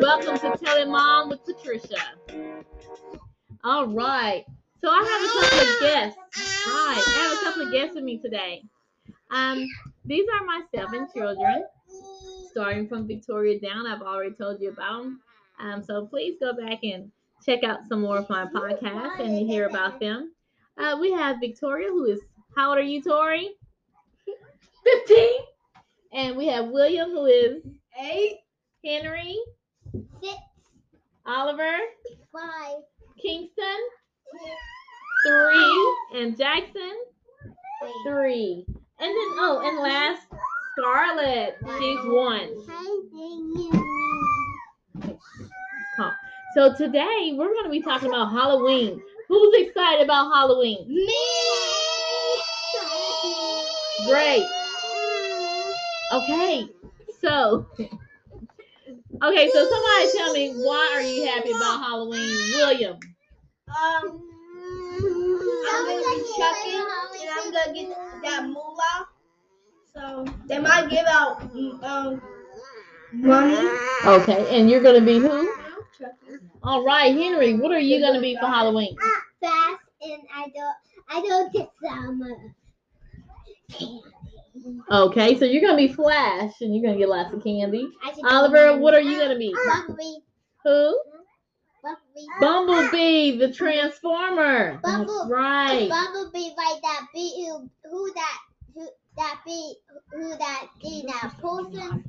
Welcome to Tell It Mom with Patricia. All right. So I have a couple of guests. Right. I have a couple of guests with me today. Um, these are my seven children, starting from Victoria down. I've already told you about them. Um, so please go back and check out some more of my podcasts and hear about them. Uh, we have Victoria, who is how old are you, Tori? 15. And we have William, who is Eight. Henry, Six, Oliver, five, Kingston, three, and Jackson, three. And then, oh, and last, Scarlett. She's one. So today we're going to be talking about Halloween. Who's excited about Halloween? Me. Great. Okay, so okay, so somebody tell me why are you happy about Halloween, William? Um, I'm gonna be Chucky, and I'm gonna get that moolah. So they might give out um money. Okay, and you're gonna be who? Chucky. All right, Henry. What are you gonna be for Halloween? Flash, and I don't, I don't get some. Okay, so you're gonna be Flash, and you're gonna get lots of candy. Oliver, what are you gonna be? Ah, Bumblebee, Who? Bumblebee. Bumblebee, the Transformer. That's Bumble- right. Bumblebee like that bee who who that who that bee who that bee that person.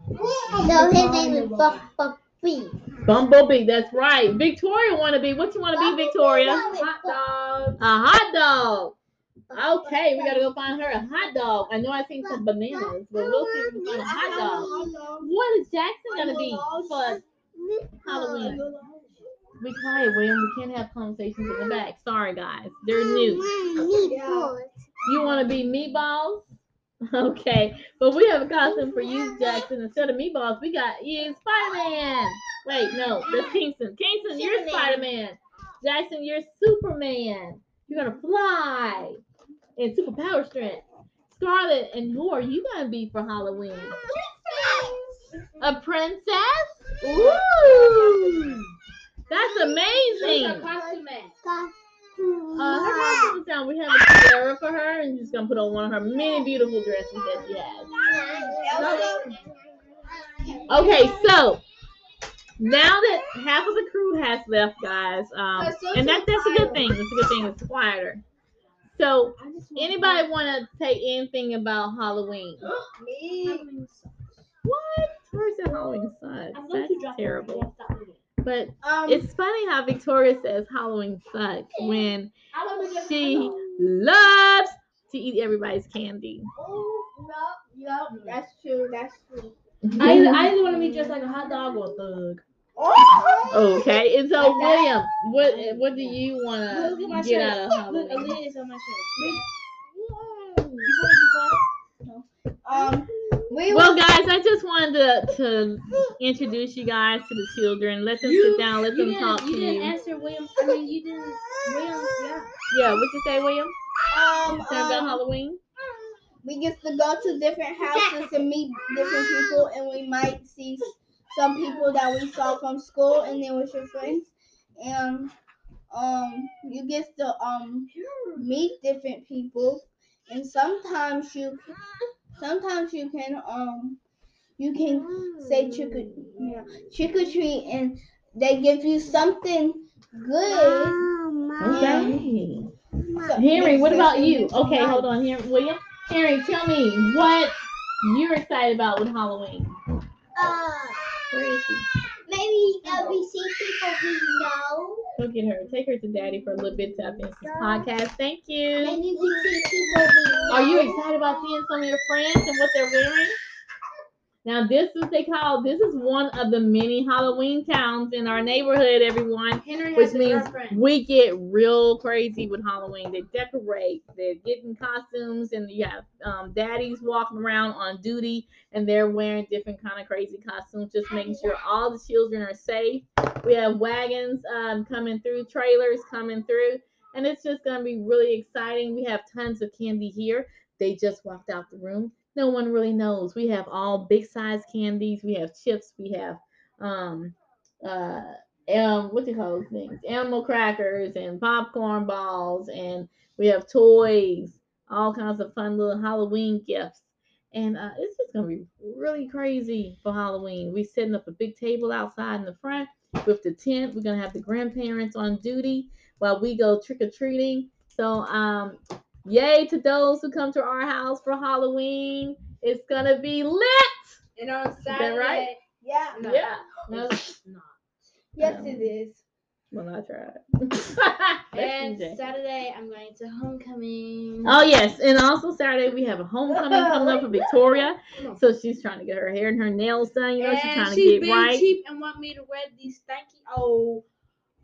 So his name is Bumblebee. Bumblebee, that's right. Victoria wanna be. What you wanna be, Victoria? Hot dog. A hot dog. Okay, we gotta go find her a hot dog. I know I seen some bananas, but we'll see if we can find a hot dog. What is Jackson gonna be for Halloween? Be quiet, William. We can't have conversations in the back. Sorry, guys. They're new. You want to be meatballs? Okay, but we have a costume for you, Jackson. Instead of meatballs, we got you Spider Man. Wait, no, that's Kingston. Kingston, you're Spider Man. Jackson, you're Superman. You're gonna fly and superpower strength. Scarlet, and who are you gonna be for Halloween? A princess? Ooh, that's amazing. Uh, her costume down. We have a tiara for her, and she's gonna put on one of her many beautiful dresses that she has. Okay, so now that half of the crew has left, guys, um, and that that's a good thing. That's a good thing. It's quieter. So, anybody want to say anything about Halloween? Me. What? Tori said Halloween sucks. That's terrible. But Um, it's funny how Victoria says Halloween sucks when I wanna get she loves to eat everybody's candy. Oh, no, no, that's true. That's true. I I either want to be just like a hot dog or a thug. Okay, and so William, what what do you want Look at my to get shirt. out of Look, a Halloween? is on my shirt. Um, we Well, will. guys, I just wanted to, to introduce you guys to the children. Let them sit down. Let them didn't, talk you to didn't you. answer William. I mean, you didn't. William, yeah. Yeah, what you say, William? Um, Say about um, Halloween? we get to go to different houses and meet different people, and we might see some people that we saw from school, and they was your friends, and um, you get to um meet different people, and sometimes you, sometimes you can um, you can say trick or yeah, trick or treat, and they give you something good. Okay. So- Henry, what about you? Okay, hold on here. William? Henry, tell me what you're excited about with Halloween. Uh, Where is she? maybe uh, we see people we know. Look at her. Take her to daddy for a little bit to finish this podcast. Thank you. Maybe we see people we know. Are you excited about seeing some of your friends and what they're wearing? Now, this is they call this is one of the many Halloween towns in our neighborhood, everyone. Henry Which means we get real crazy with Halloween. They decorate, they're getting costumes, and you have um, daddies walking around on duty, and they're wearing different kind of crazy costumes, just making sure all the children are safe. We have wagons um, coming through, trailers coming through, and it's just gonna be really exciting. We have tons of candy here. They just walked out the room. No one really knows. We have all big size candies. We have chips. We have um uh um what do you call those things? Animal crackers and popcorn balls and we have toys, all kinds of fun little Halloween gifts. And uh, it's just gonna be really crazy for Halloween. We're setting up a big table outside in the front with the tent. We're gonna have the grandparents on duty while we go trick or treating. So um, yay to those who come to our house for Halloween. It's gonna be lit. And on that Saturday, right? Yeah. No. Yeah. no, it's not. Yes, Um, it is. Well, I tried. And Saturday, I'm going to homecoming. Oh yes, and also Saturday we have a homecoming coming up for Victoria. So she's trying to get her hair and her nails done. You know, she's and trying to she's get being right. cheap and want me to wear these stanky old,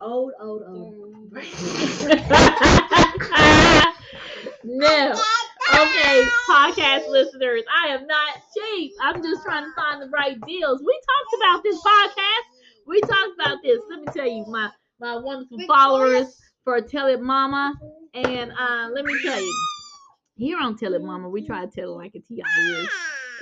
old, old, old. no. Okay, podcast listeners, I am not cheap. I'm just trying to find the right deals. We talked about this podcast. We talked about this. Let me tell you, my my wonderful followers for Tell It Mama, and uh, let me tell you, here on Tell It Mama, we try to tell it like a Ti is,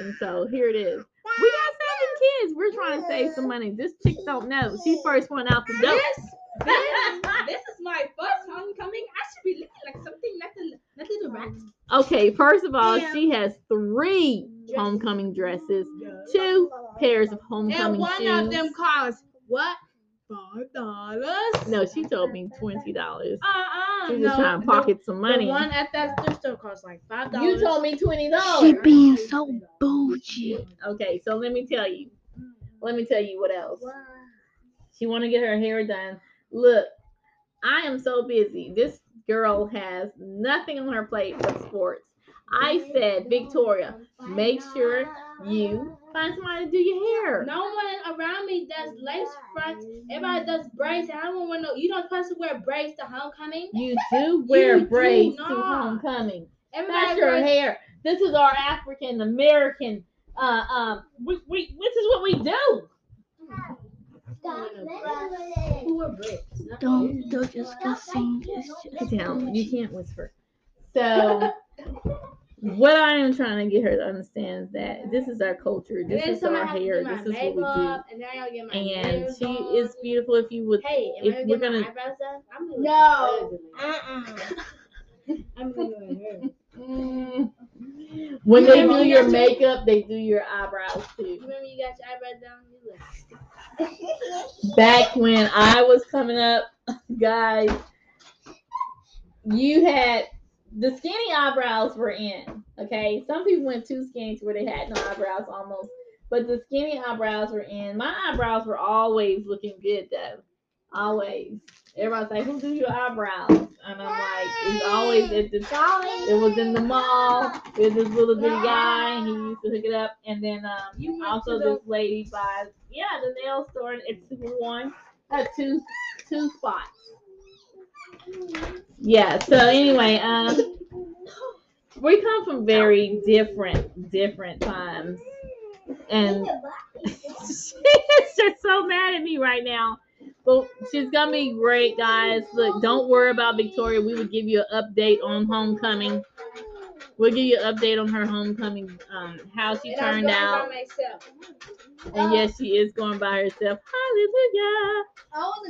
and so here it is. We got seven kids. We're trying to save some money. This chick don't know. She first one out the door. This, this, this is my first homecoming. I should be looking like something, not the, not the rat. Okay, first of all, Yeah. she has three homecoming dresses, two pairs of homecoming dresses. And one shoes. of them costs what? Five dollars. no, she told me twenty dollars. Uh uh She was no, trying to the- pocket some money. The one at that thrift store costs like five dollars. You told me twenty dollars. She's being so bougie. Okay, so let me tell you. Let me tell you what else. She want to get her hair done. Look, I am so busy. This girl has nothing on her plate but sports. I said, Victoria, make sure you find somebody to do your hair. No one around me does lace fronts. Everybody does braids. and I don't want no. You don't supposed to wear braids to homecoming. You do wear You do braids to homecoming. Everybody That's your wears- hair. This is our African American. Uh, um, we, we, this is what we do. Who wear braids? Not Don't, don't just discussing. Sit down. You can't whisper. So, what I am trying to get her to understand is that this is our culture. This is our hair. This is what we do. makeup, And then I gotta And she done. is beautiful. If you would, Hey, am if I we're gonna- eyebrows done? I'm gonna No. look Uh-uh. I'm gonna do my hair. When they do your makeup, they do your eyebrows too. Remember you got your eyebrows done? You look. back when I was coming up, guys, you had the skinny eyebrows were in. Okay, some people went too skinny to where they had no eyebrows almost, but the skinny eyebrows were in. My eyebrows were always looking good though, always. Everybody's like, "Who do your eyebrows?" And I'm like, "It's always at the It was in the mall. There's this little bitty guy, and he used to hook it up. And then um, You also this lady buys, yeah, the nail store at Super One had two two spots. Yeah. So anyway, um, we come from very different different times, and she's just so mad at me right now. But she's gonna be great, guys. Look, don't worry about Victoria. We will give you an update on homecoming. We'll give you an update on her homecoming, um, how she And turned out. And yes, she is going by herself. Hallelujah.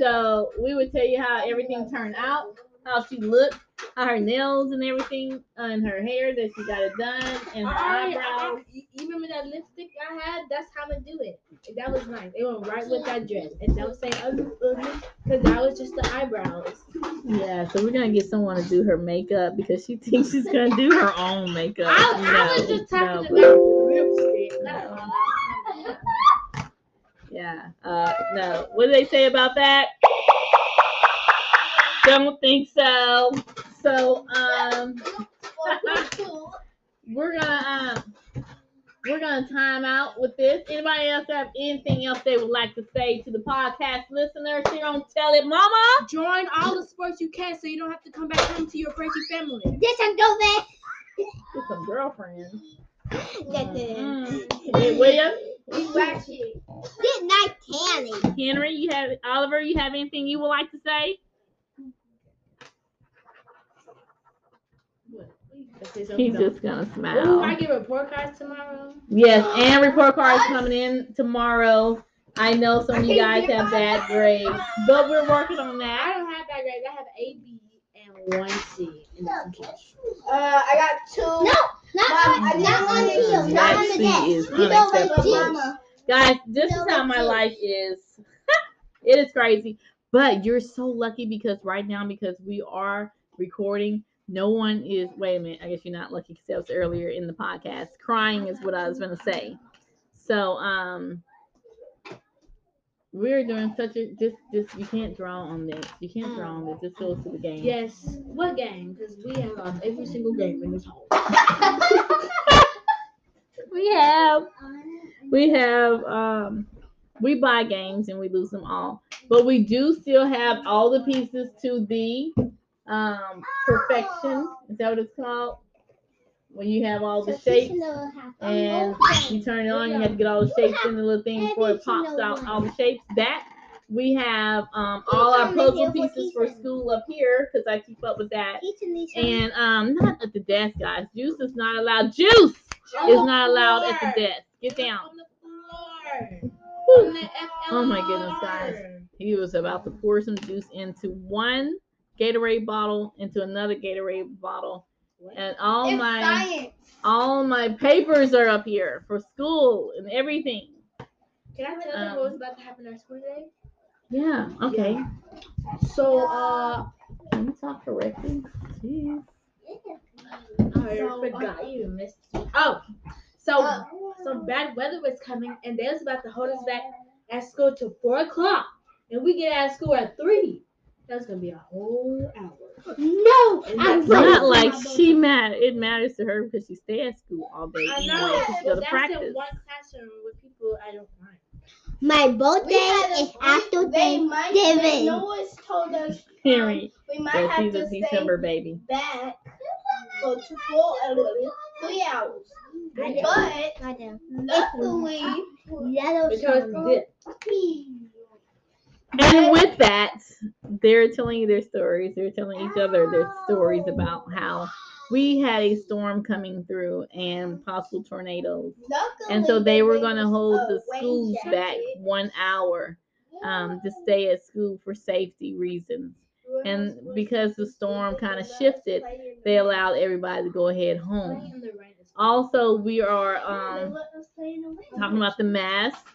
So we would tell you how everything turned out, how she looked, how her nails and everything, uh, and her hair that she got it done, and her I- I- eyebrows. I- you you remember that lipstick I had? That's how I do it. That was nice. It went right with that dress. And don't say ugly, ugly, because that was just the eyebrows. Yeah, so we're gonna get someone to do her makeup because she thinks she's gonna do her own makeup. I, I was just talking no, about lipstick. Yeah. Uh, no. What do they say about that? Don't think so. So, um, we're gonna um, we're gonna time out with this. Anybody else have anything else they would like to say to the podcast listeners here on Tell It Mama? Join all the sports you can so you don't have to come back home to your crazy family. This and go back. With some girlfriends. That's it. Mm. Hey, William, Good night, Tanny. Henry, you have Oliver, you have anything you would like to say? to say something. He's just gonna smile. Ooh, smile. I get report cards tomorrow. Yes, and report cards coming in tomorrow. I know some of you guys have bad grades, but we're working on that. I don't have bad grades. I have A, B, and one C in this. Uh, I got two. No, not Mom, on, I not on the didn't field, want not on the C desk. is You know what unacceptable. it is. Mama. Guys, this No, is how my life is. it is crazy, but you're so lucky because right now, because we are recording, no one is. Wait a minute. I guess you're not lucky because that was earlier in the podcast. Crying is what I was gonna say. So, um, we're doing such a just just you can't draw on this. You can't draw on this. This goes to the game. Yes. What game? Because we have lost every single game in this hole. we have we have um we buy games and we lose them all but we do still have all the pieces to the um perfection. Is that what it's called? When you have all the shapes and you turn it on you have to get all the shapes in the little thing before it pops out all the shapes that we have um all our puzzle pieces for school up here because i keep up with that. And um not at the desk guys. Juice is not allowed. Juice is not allowed at the desk. Get down. On the floor. Whew. On the Oh my goodness, guys. He was about to pour some juice into one Gatorade bottle, into another Gatorade bottle, and all it's my science. all my papers are up here for school and everything. Can I tell them Um, what was about to happen at school today? Yeah. Okay. So, uh, Can you talk correctly? Jeez. I So, forgot you missed. Oh, so Uh, some bad weather was coming, and they was about to hold us back at school till four o'clock, and we get out of school at three. That's gonna be a whole hour. No, And I'm Not right. like she matter. It matters to her because she stay at school all day I know, She's but go to that's practice. in one classroom with people I don't like. My birthday is after they might, they, Thanksgiving. no one's told us um, we might Well, have she's to a stay December baby. back for two, four, uh, three hours. I know. But I know. luckily, Yellow Because this, And with that, they're telling you their stories. They're telling each other their stories about how we had a storm coming through and possible tornadoes. And so they were going to hold the schools back one hour um, to stay at school for safety reasons. And because the storm kind of shifted, they allowed everybody to go ahead home. playing in the rain is Also, we are um, let us stay in the rain. talking about the mask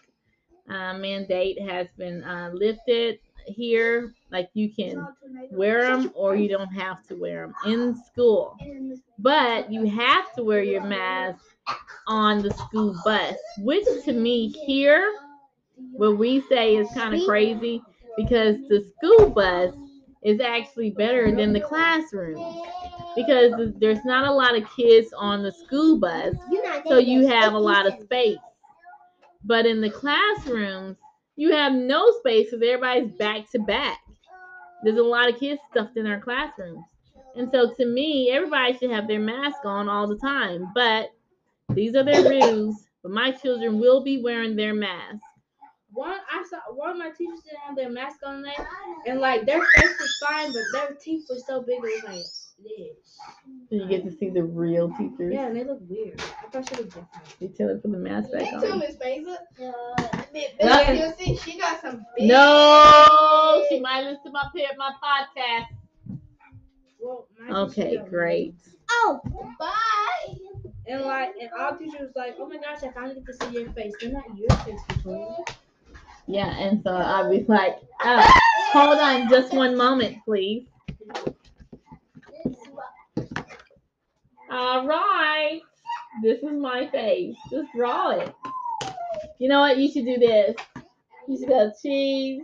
uh, mandate has been uh, lifted here. Like you can wear them or you don't have to wear them in school. But you have to wear your mask on the school bus, which to me here, what we say is kind of crazy because the school bus is actually better than the classroom because there's not a lot of kids on the school bus, so you have a lot of space. But in the classrooms, you have no space because everybody's back to back. There's a lot of kids stuffed in our classrooms. And so to me, everybody should have their mask on all the time. But these are their rules. But my children will be wearing their mask. One, I saw one of my teachers didn't have their mask on and like their face was fine, but their teeth were so big it was like this. So you get to see the real teachers. Yeah, and they look weird. I thought she looked different. They tell them to put the mask back They tell on. Miss Mason. Nothing. You see, she got some big. No, she might listen to my my podcast. Well, Okay, great. Oh, Bye. And like, and our teacher was like, "Oh my gosh, I finally get to see your face. They're not your face, Victoria." Yeah, and so I'll be like, oh, hold on just one moment, please. All right. This is my face. Just draw it. You know what? You should do this. You should go cheese.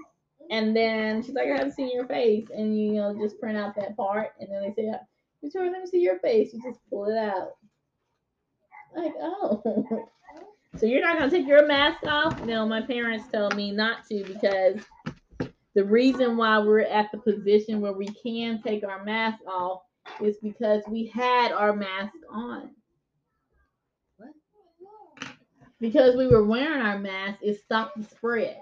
And then she's like, I haven't seen your face. And you know, just print out that part. And then they say, Victoria, let me see your face. You just pull it out. Like, oh. So you're not gonna take your mask off? No, my parents tell me not to because the reason why we're at the position where we can take our mask off is because we had our mask on. Because we were wearing our mask, it stopped the spread.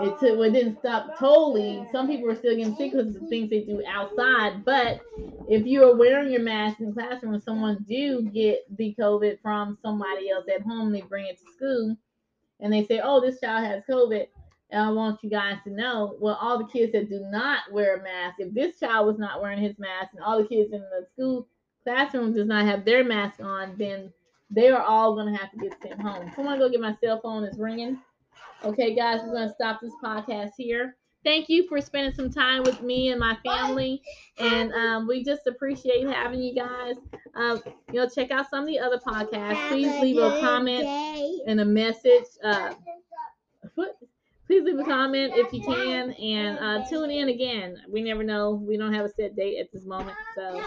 it, took, it didn't stop totally. Some people are still getting sick because of the things they do outside. But if you are wearing your mask in the classroom and someone do get the COVID from somebody else at home, they bring it to school and they say, oh, this child has COVID. And I want you guys to know, well, all the kids that do not wear a mask, if this child was not wearing his mask and all the kids in the school classroom does not have their mask on, then they are all going to have to get sent home. Someone go get my cell phone. It's ringing. Okay, guys, we're going to stop this podcast here. Thank you for spending some time with me and my family. And um, we just appreciate having you guys. Um, you know, check out some of the other podcasts. Please leave a comment and a message. Uh, please leave a comment if you can and uh, tune in again. We never know. We don't have a set date at this moment. So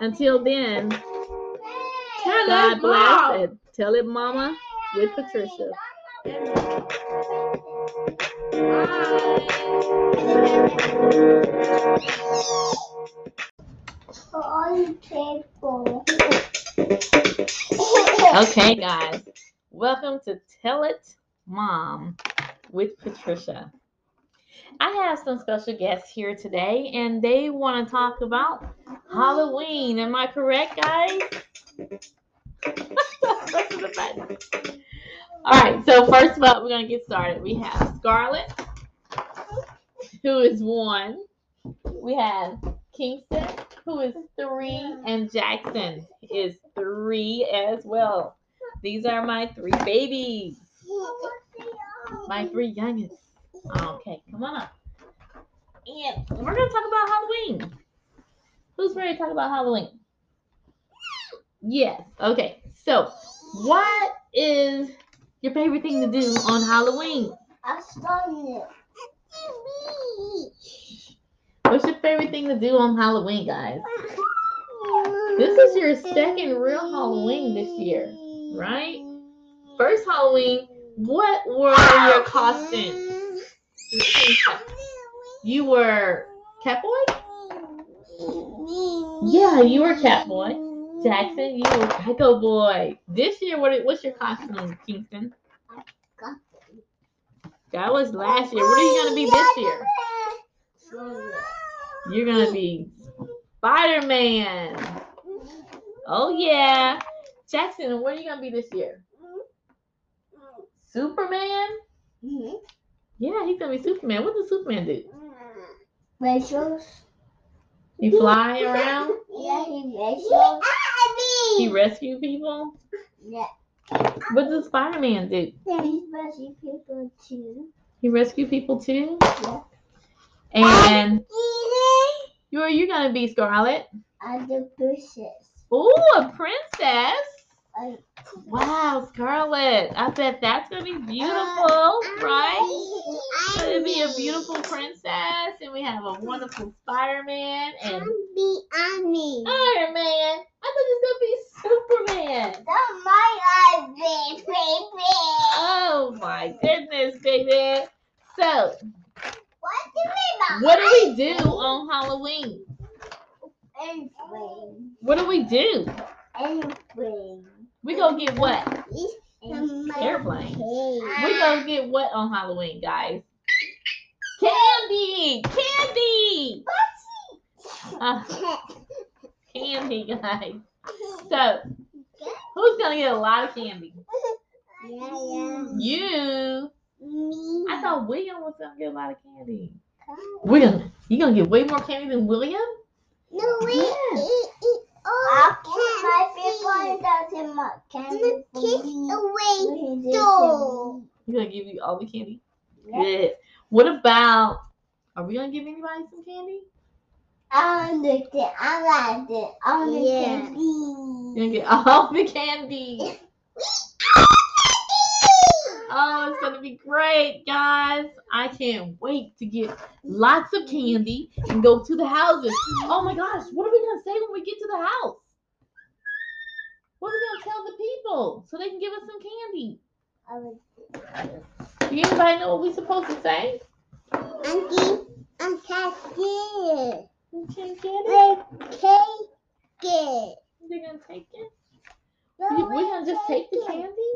until then, Tell God bless and tell it, Mama, with Patricia. Okay, guys, welcome to Tell It, Mom, with Patricia. I have some special guests here today, and they want to talk about Halloween. Am I correct, guys? All right, so first of all, we're going to get started. We have Scarlett, who is one. We have Kingston, who is three, and Jackson is three as well. These are my three babies, my three youngest. Oh, okay, come on up. And we're going to talk about Halloween. Who's ready to talk about Halloween? Yes. Okay. So, what is your favorite thing to do on Halloween? I started. What's your favorite thing to do on Halloween, guys? This is your second real Halloween this year, right? First Halloween, what were your costumes? You were Catboy? Yeah, you were Catboy. Jackson, you were Echo Boy. This year, what? what's your costume, Kingston? That was last year. What are you gonna be this year? You're gonna be Spider Man. Oh yeah, Jackson. What are you gonna be this year? Superman? Mm-hmm. Yeah, he's gonna be Superman. What does Superman do? Rachel's. He fly around. Yeah, he Rachel's. He rescue people. Yeah. What does Spider Man do? He rescue people too. He rescue people too. Yeah. And who are you gonna be, Scarlet? I'm the princess. Ooh, a princess. Wow, Scarlett. I bet that's gonna be beautiful, right? It's gonna be a beautiful princess, and we have a wonderful Spider-Man and Be Annie. Iron Man. I thought it was gonna be Superman. That's my eyes, baby. Oh my goodness, baby. So, What do you what do we do on Halloween? Anything. What do we do? Anything. We gonna get what? Airplane. We gonna get what on Halloween, guys? Candy, candy, uh, candy, guys. So, who's gonna get a lot of candy? You. Me. I thought William was gonna get a lot of candy. William, you gonna get way more candy than William? No, wait. Yeah. I'll put my people doesn't much candy for away door. You gonna give you all the candy? Good. What about? Are we gonna give anybody some candy? I understand. I like it. I understand. You gonna get all the candy? Oh, it's gonna be great, guys. I can't wait to get lots of candy and go to the houses. Oh my gosh, what are we gonna say when we get to the house? What are we gonna tell the people so they can give us some candy? Do anybody know what we're supposed to say? Auntie, I'm casting. We can't get it. Take it. They're gonna take it. We, we gonna just take the candy?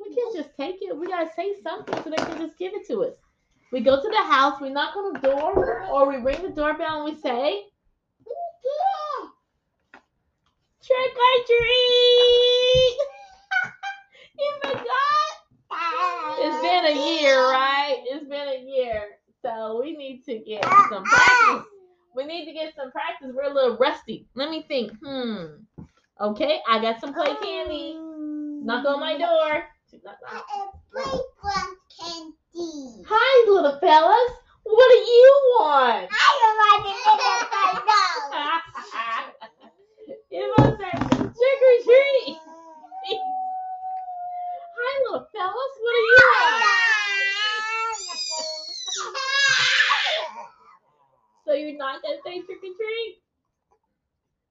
We can't just take it. We gotta say something so they can just give it to us. We go to the house, we knock on the door, or we ring the doorbell and we say, Trick or treat! you forgot? It's been a year, right? It's been a year. So we need to get some practice. We need to get some practice. We're a little rusty. Let me think. Hmm. Okay, I got some play candy. Knock on my door. Candy. Hi, little fellas. What do you want? I don't want to you must say trick or treat. Hi, little fellas. What do you want? So you're not gonna say trick or treat?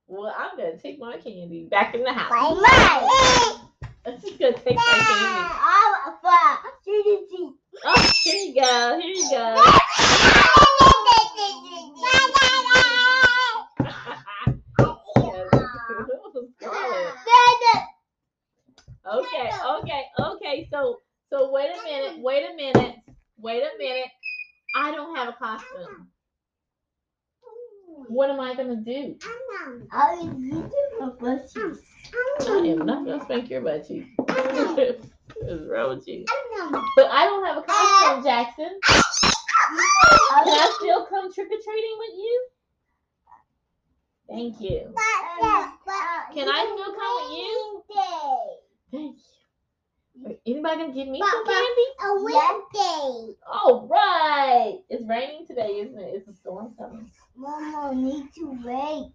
Well, I'm gonna take my candy back in the house. I'm just gonna take my candy. Oh, here you go. Here you go. Okay, okay, okay. So, so wait a minute. Wait a minute. Wait a minute. I don't have a costume. What am I gonna do? I am not gonna spank your butt cheek. What's wrong with you? But I don't have a costume, Jackson. Can I still come trick or treating with you? Thank you. Can I still come with you? Thank you. Wait, Anybody gonna give me some candy? Uh, a Wednesday. All right. It's raining today, isn't it? It's a storm coming. Mama need to wait.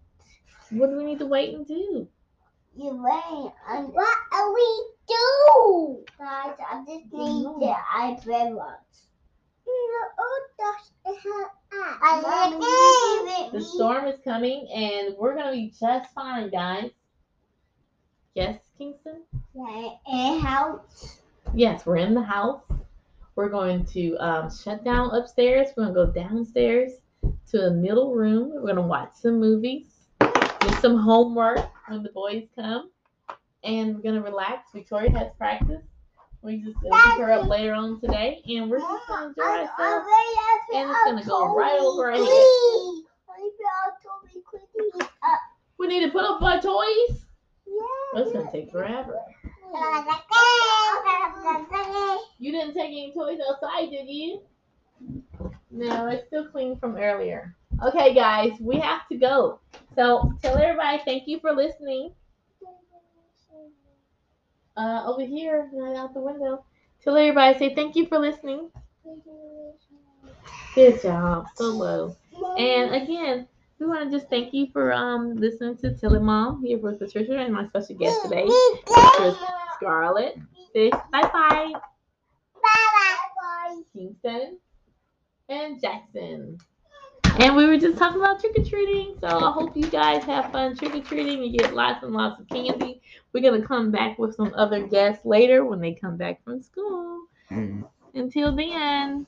What do we need to wait and do? You wait. And what are we do? Guys, I just need No. the iPad watch. The storm is coming and we're gonna be just fine, guys. Yes, Kingston? And house. Yes, we're in the house. We're going to um, shut down upstairs. We're gonna go downstairs to the middle room. We're gonna watch some movies, do some homework when the boys come, and we're gonna relax. Victoria has practice. We just gonna pick her up later on today, and we're just gonna enjoy ourselves. And it's gonna go right over our head. We need to put up our toys. That's gonna take forever. You didn't take any toys outside, did you? No, it's still clean from earlier. Okay, guys, we have to go. So tell everybody thank you for listening. Uh, over here, right out the window. Tell everybody say thank you for listening. Good job, so low. And again, we want to just thank you for um listening to Tell It Mom here with Patricia and my special guest today, Scarlet. Scarlett. Bye bye. Bye bye. Kingston and Jackson. And we were just talking about trick or treating. So I hope you guys have fun trick or treating. You get lots and lots of candy. We're going to come back with some other guests later when they come back from school. Mm-hmm. Until then.